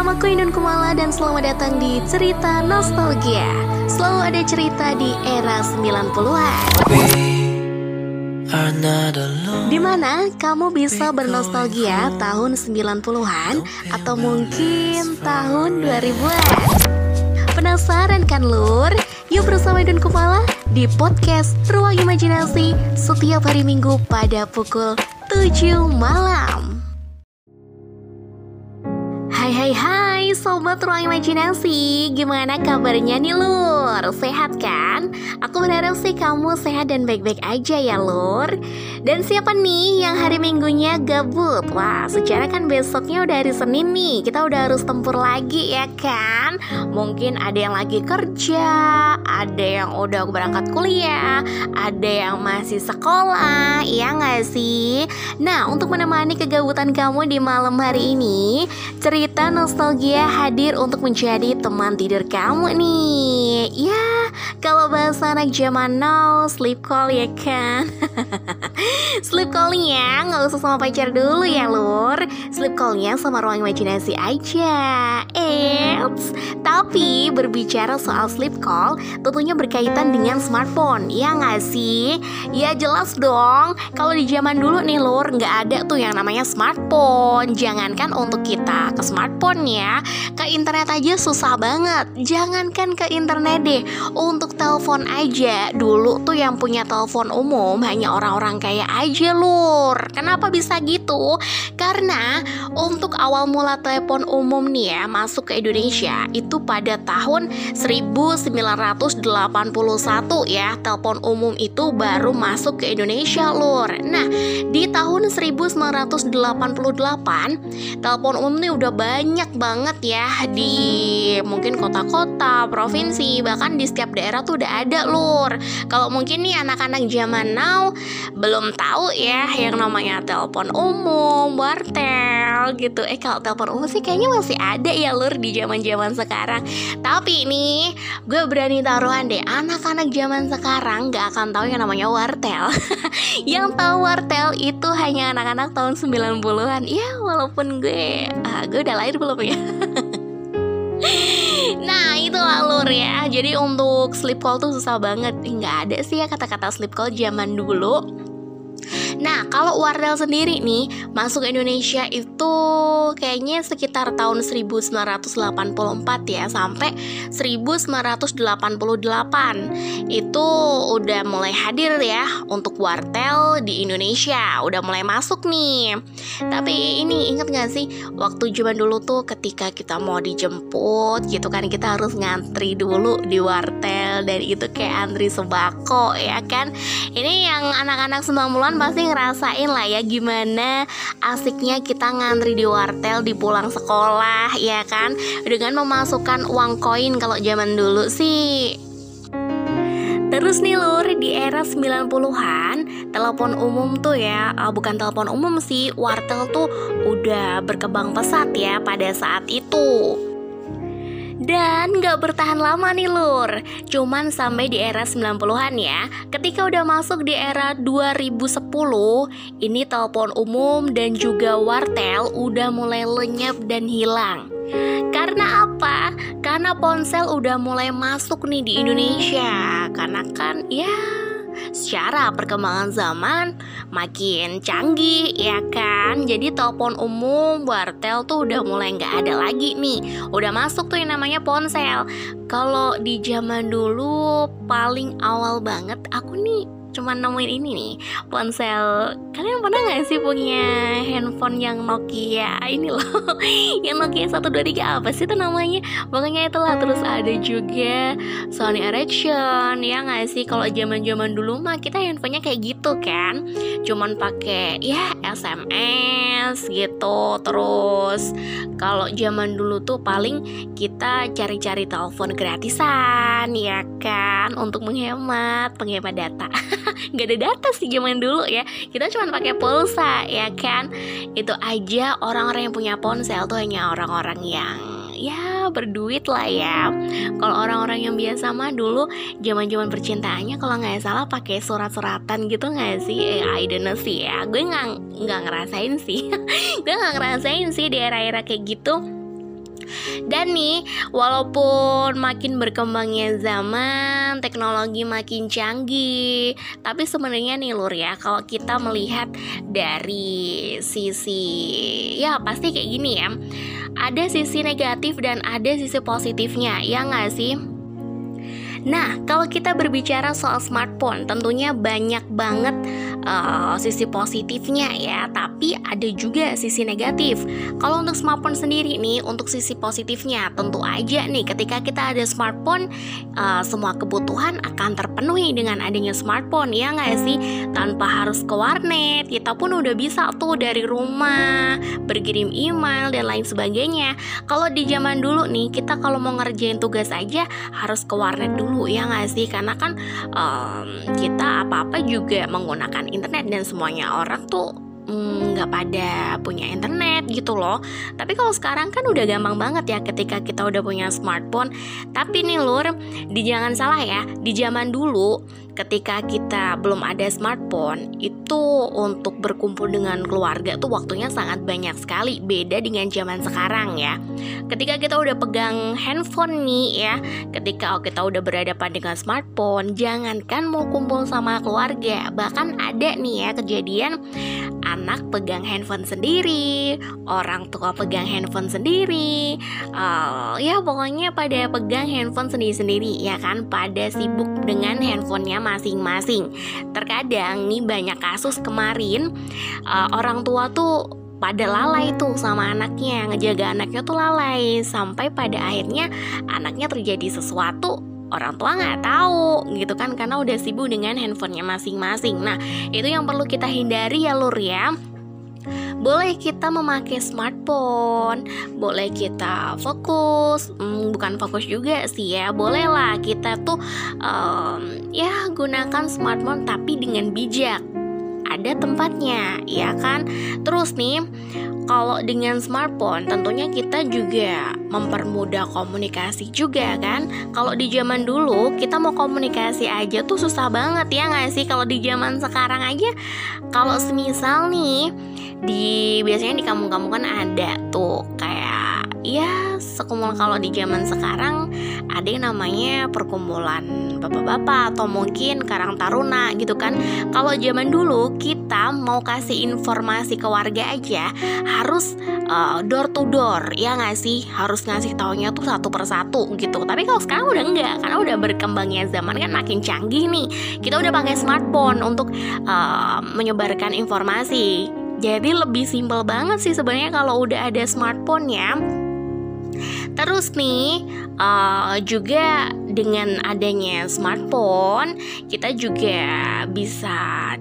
Nama aku Inun Kumala dan selamat datang di Cerita Nostalgia. Selalu ada cerita di era 90-an Di mana kamu bisa bernostalgia tahun 90-an atau mungkin tahun 2000-an Penasaran kan lur? Yuk bersama Inun Kumala di podcast Ruang Imajinasi setiap hari Minggu pada pukul 7 malam Hai hai sobat ruang imajinasi Gimana kabarnya nih lur? Sehat kan? Aku berharap sih kamu sehat dan baik-baik aja ya lur Dan siapa nih yang hari minggunya gabut? Wah secara kan besoknya udah hari Senin nih Kita udah harus tempur lagi ya kan? Mungkin ada yang lagi kerja Ada yang udah berangkat kuliah Ada yang masih sekolah Iya gak sih? Nah untuk menemani kegabutan kamu di malam hari ini Cerita nostalgia hadir untuk menjadi teman tidur kamu nih. Ya, kalau bahasa anak zaman now, sleep call ya kan? Sleep callnya nggak usah sama pacar dulu ya lur. Sleep callnya sama ruang imajinasi aja. Eits, tapi berbicara soal sleep call tentunya berkaitan dengan smartphone. Ya nggak sih? Ya jelas dong. Kalau di zaman dulu nih lur, nggak ada tuh yang namanya smartphone. Jangankan untuk kita ke smartphone ya. Ke internet aja susah banget. Jangankan ke internet deh. Untuk telepon aja. Dulu tuh yang punya telepon umum Hanya orang-orang kaya aja lur. Kenapa bisa gitu? Karena untuk awal mula telepon umum nih ya Masuk ke Indonesia Itu pada tahun 1981 ya Telepon umum itu baru masuk ke Indonesia lur Nah di tahun 1988 Telepon umum nih udah banyak banget ya di mungkin kota-kota, provinsi, bahkan di setiap daerah tuh udah ada lur. Kalau mungkin nih anak-anak zaman now belum tahu ya yang namanya telepon umum, wartel gitu. Eh kalau telepon umum sih kayaknya masih ada ya lur di zaman-zaman sekarang. Tapi nih gue berani taruhan deh anak-anak zaman sekarang gak akan tahu yang namanya wartel. yang tahu wartel itu hanya anak-anak tahun 90-an. Ya walaupun gue uh, gue udah lahir belum ya? Nah itu alur ya Jadi untuk sleep call tuh susah banget Nggak ada sih ya kata-kata sleep call zaman dulu Nah, kalau Wardel sendiri nih masuk Indonesia itu kayaknya sekitar tahun 1984 ya sampai 1988. Itu udah mulai hadir ya untuk wartel di Indonesia, udah mulai masuk nih. Tapi ini inget gak sih waktu zaman dulu tuh ketika kita mau dijemput gitu kan kita harus ngantri dulu di wartel dan itu kayak antri sembako ya kan. Ini yang anak-anak 90-an pasti ngerasain lah ya gimana asiknya kita ngantri di wartel di pulang sekolah ya kan dengan memasukkan uang koin kalau zaman dulu sih Terus nih lur, di era 90-an, telepon umum tuh ya, uh, bukan telepon umum sih, wartel tuh udah berkembang pesat ya pada saat itu. Dan gak bertahan lama nih lur. Cuman sampai di era 90-an ya. Ketika udah masuk di era 2010 Ini telepon umum dan juga wartel udah mulai lenyap dan hilang. Karena apa? Karena ponsel udah mulai masuk nih di Indonesia. Karena kan ya secara perkembangan zaman makin canggih ya kan? Jadi telepon umum wartel tuh udah mulai nggak ada lagi nih. Udah masuk tuh yang namanya ponsel. Kalau di zaman dulu paling awal banget aku nih cuman nemuin ini nih ponsel. Kalian pernah nggak sih punya handphone yang Nokia? Ini loh yang Nokia 123 apa sih itu namanya? Pokoknya itulah terus ada juga Sony Ericsson ya nggak sih? Kalau zaman zaman dulu mah kita handphonenya kayak gitu kan. Cuman pakai ya SMS gitu. Terus kalau zaman dulu tuh paling kita cari-cari telepon gratisan ya kan? Untuk menghemat penghemat data nggak ada data sih zaman dulu ya. Kita cuma pakai pulsa ya kan? Itu aja orang-orang yang punya ponsel tuh hanya orang-orang yang ya berduit lah ya. Kalau orang-orang yang biasa mah dulu zaman-zaman percintaannya kalau nggak salah pakai surat-suratan gitu nggak sih? Eh, I don't know sih ya. Gue nggak nggak ngerasain sih. Gue nggak ngerasain sih di era-era kayak gitu Dan nih, walaupun makin berkembangnya zaman, teknologi makin canggih, tapi sebenarnya nih Lur ya, kalau kita melihat dari sisi ya pasti kayak gini ya. Ada sisi negatif dan ada sisi positifnya, ya nggak sih? Nah, kalau kita berbicara soal smartphone, tentunya banyak banget uh, sisi positifnya ya, tapi ada juga sisi negatif. Kalau untuk smartphone sendiri nih, untuk sisi positifnya, tentu aja nih, ketika kita ada smartphone, uh, semua kebutuhan akan terpenuhi dengan adanya smartphone, ya nggak sih? Tanpa harus ke warnet, kita pun udah bisa tuh dari rumah berkirim email dan lain sebagainya. Kalau di zaman dulu nih, kita kalau mau ngerjain tugas aja harus ke warnet dulu ya nggak sih karena kan um, kita apa apa juga menggunakan internet dan semuanya. Orang tuh mm, nggak pada punya internet gitu loh. Tapi kalau sekarang kan udah gampang banget ya ketika kita udah punya smartphone. Tapi nih lur di jangan salah ya di zaman dulu ketika kita belum ada smartphone itu untuk berkumpul dengan keluarga tuh waktunya sangat banyak sekali. Beda dengan zaman sekarang ya. Ketika kita udah pegang handphone nih ya ketika kita udah berhadapan dengan smartphone jangankan mau kumpul sama keluarga bahkan ada nih ya kejadian anak pegang handphone sendiri orang tua pegang handphone sendiri uh, ya pokoknya pada pegang handphone sendiri-sendiri ya kan? Pada sibuk dengan handphonenya masing-masing. Terkadang nih banyak kasus kemarin uh, orang tua tuh pada lalai tuh sama anaknya ngejaga anaknya tuh lalai sampai pada akhirnya anaknya terjadi sesuatu orang tua nggak tahu gitu kan? Karena udah sibuk dengan handphonenya masing-masing. Nah itu yang perlu kita hindari ya lur ya boleh kita memakai smartphone, boleh kita fokus, hmm, bukan fokus juga sih ya, bolehlah kita tuh um, ya gunakan smartphone tapi dengan bijak. Ada tempatnya, ya kan? Terus nih, kalau dengan smartphone tentunya kita juga mempermudah komunikasi juga kan kalau di zaman dulu kita mau komunikasi aja tuh susah banget ya nggak sih kalau di zaman sekarang aja kalau semisal nih di biasanya di kampung-kampung kan ada tuh kayak ya sekumul kalau di zaman sekarang ada yang namanya perkumpulan bapak-bapak atau mungkin karang taruna gitu kan. Kalau zaman dulu kita mau kasih informasi ke warga aja harus uh, door to door ya nggak sih? Harus ngasih taunya tuh satu persatu gitu. Tapi kalau sekarang udah enggak karena udah berkembangnya zaman kan makin canggih nih. Kita udah pakai smartphone untuk uh, menyebarkan informasi. Jadi lebih simpel banget sih sebenarnya kalau udah ada smartphone ya. Terus nih uh, juga dengan adanya smartphone kita juga bisa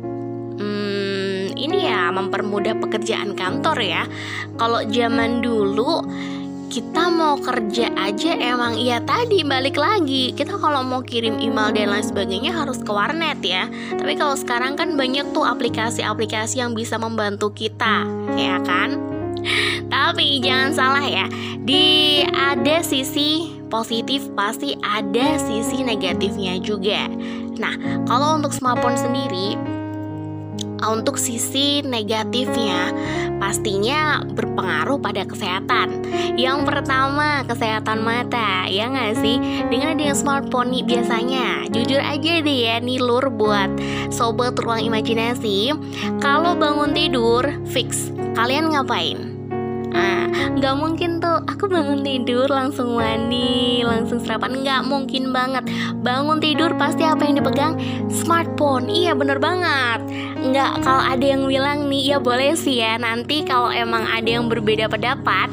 hmm, ini ya mempermudah pekerjaan kantor ya. Kalau zaman dulu kita mau kerja aja emang iya tadi balik lagi. Kita kalau mau kirim email dan lain sebagainya harus ke warnet ya. Tapi kalau sekarang kan banyak tuh aplikasi-aplikasi yang bisa membantu kita ya kan tapi jangan salah ya di ada sisi positif pasti ada sisi negatifnya juga nah kalau untuk smartphone sendiri untuk sisi negatifnya pastinya berpengaruh pada kesehatan. Yang pertama kesehatan mata, ya nggak sih? Dengan dengan smartphone nih biasanya, jujur aja deh ya nih lur buat sobat ruang imajinasi. Kalau bangun tidur fix, kalian ngapain? Nggak mungkin tuh aku bangun tidur langsung mandi, langsung sarapan nggak mungkin banget. Bangun tidur pasti apa yang dipegang? Smartphone. Iya bener banget. Nggak kalau ada yang bilang nih ya boleh sih ya nanti kalau emang ada yang berbeda pendapat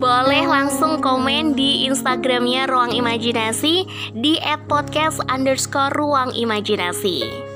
boleh langsung komen di Instagramnya Ruang Imajinasi di @podcast underscore Ruang Imajinasi.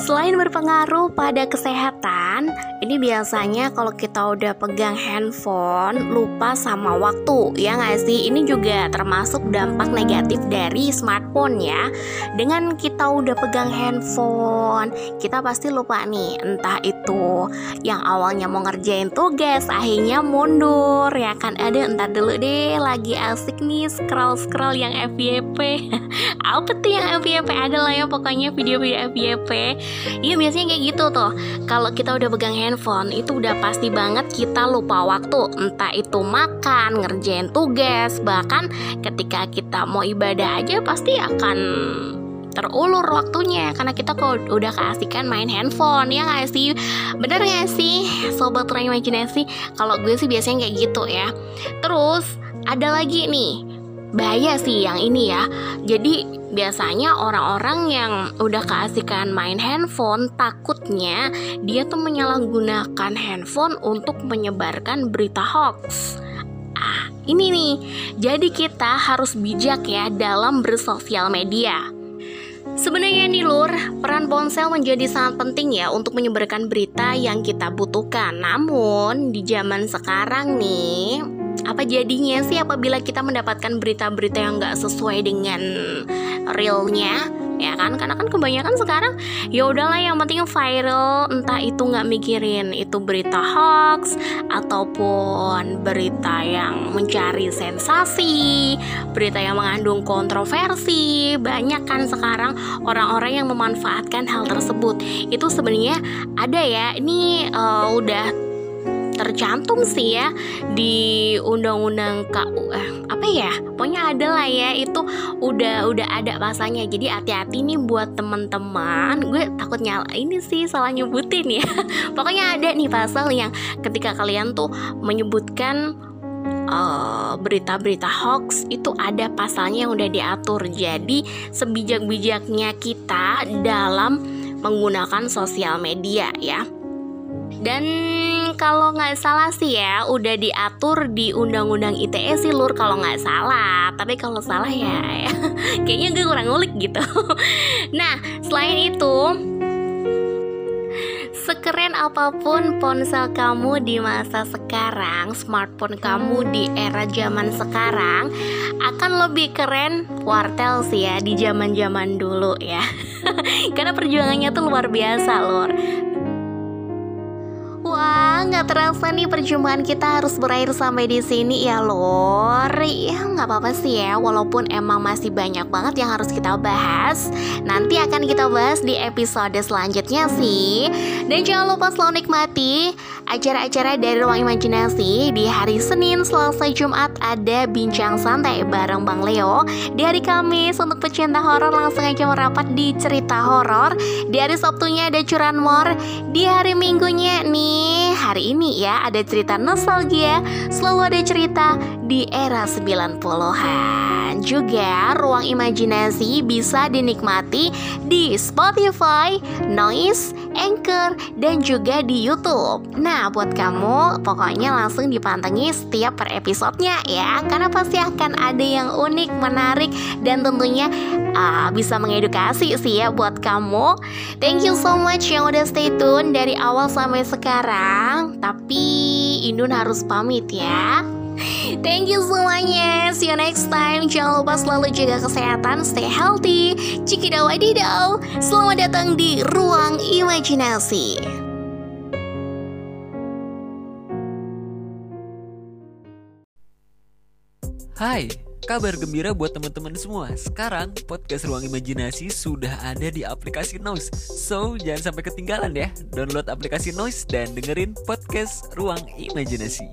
Selain berpengaruh pada kesehatan, ini biasanya kalau kita udah pegang handphone lupa sama waktu, ya nggak sih? Ini juga termasuk dampak negatif dari smartphone ya. Dengan kita udah pegang handphone, kita pasti lupa nih, entah itu yang awalnya mau ngerjain tugas, akhirnya mundur, ya kan? Ada entar dulu deh, lagi asik nih scroll scroll yang FYP. Apa tuh yang FYP? Ada lah ya pokoknya video-video FYP Iya biasanya kayak gitu tuh. Kalau kita udah pegang handphone Itu udah pasti banget kita lupa waktu. Entah itu makan, ngerjain tugas Bahkan ketika kita mau ibadah aja Pasti akan terulur waktunya. Karena kita kalau udah keasikan main handphone ya nggak sih? Bener gak sih sobat ruang imajinasi? Kalau gue sih biasanya kayak gitu ya. Terus ada lagi nih bahaya sih yang ini ya. Jadi biasanya orang-orang yang udah keasikan main handphone takutnya dia tuh menyalahgunakan handphone untuk menyebarkan berita hoax. Ah ini nih. Jadi kita harus bijak ya dalam bersosial media Sebenarnya nih Lur, peran ponsel menjadi sangat penting ya untuk menyebarkan berita yang kita butuhkan. Namun di zaman sekarang nih, apa jadinya sih apabila kita mendapatkan berita-berita yang nggak sesuai dengan realnya? Ya kan? Karena kan kebanyakan sekarang ya udahlah yang penting viral entah itu nggak mikirin itu berita hoax ataupun berita yang mencari sensasi berita yang mengandung kontroversi. Banyak kan sekarang orang-orang yang memanfaatkan hal tersebut. Itu sebenarnya ada ya ini uh, udah tercantum sih ya di undang-undang KU eh, apa ya pokoknya ada lah ya itu udah udah ada pasalnya jadi hati-hati nih buat teman-teman gue takut nyala ini sih salah nyebutin ya pokoknya ada nih pasal yang ketika kalian tuh menyebutkan uh, berita-berita hoax itu ada pasalnya yang udah diatur. Jadi sebijak-bijaknya kita dalam menggunakan sosial media ya. Dan kalau nggak salah sih ya udah diatur di undang-undang ITE sih lur kalau nggak salah. Tapi kalau salah ya, ya kayaknya gue kurang ngulik gitu. nah selain itu Sekeren apa pun ponsel kamu di masa sekarang, smartphone kamu di era zaman sekarang akan lebih keren wartel sih ya di zaman-zaman dulu ya. Karena perjuangannya tuh luar biasa, lor. Nggak terasa nih perjumpaan kita harus berakhir sampai di sini ya lor. Ya nggak apa-apa sih ya, walaupun emang masih banyak banget yang harus kita bahas. Nanti akan kita bahas di episode selanjutnya sih. Dan jangan lupa selalu nikmati acara-acara dari Ruang Imajinasi di hari Senin, Selasa, Jumat ada bincang santai bareng Bang Leo. Di hari Kamis untuk pecinta horor langsung aja merapat di cerita horor. Di hari Sabtunya ada curan mor. Di hari Minggunya nih hari ini ya ada cerita nostalgia, selalu ada cerita di era 90-an. Juga ruang imajinasi bisa dinikmati di Spotify, Noise, Anchor, dan juga di YouTube. Nah, buat kamu pokoknya langsung dipantengi setiap per episodenya ya, karena pasti akan ada yang unik, menarik, dan tentunya uh, bisa mengedukasi sih ya buat kamu. Thank you so much yang udah stay tune dari awal sampai sekarang. Tapi Indun harus pamit ya. Thank you semuanya. See you next time. Jangan lupa selalu jaga kesehatan, stay healthy. Cikidau wadidau. Selamat datang di Ruang Imajinasi. Hai, kabar gembira buat teman-teman semua. Sekarang podcast Ruang Imajinasi sudah ada di aplikasi Noise. So, jangan sampai ketinggalan ya. Download aplikasi Noise dan dengerin podcast Ruang Imajinasi.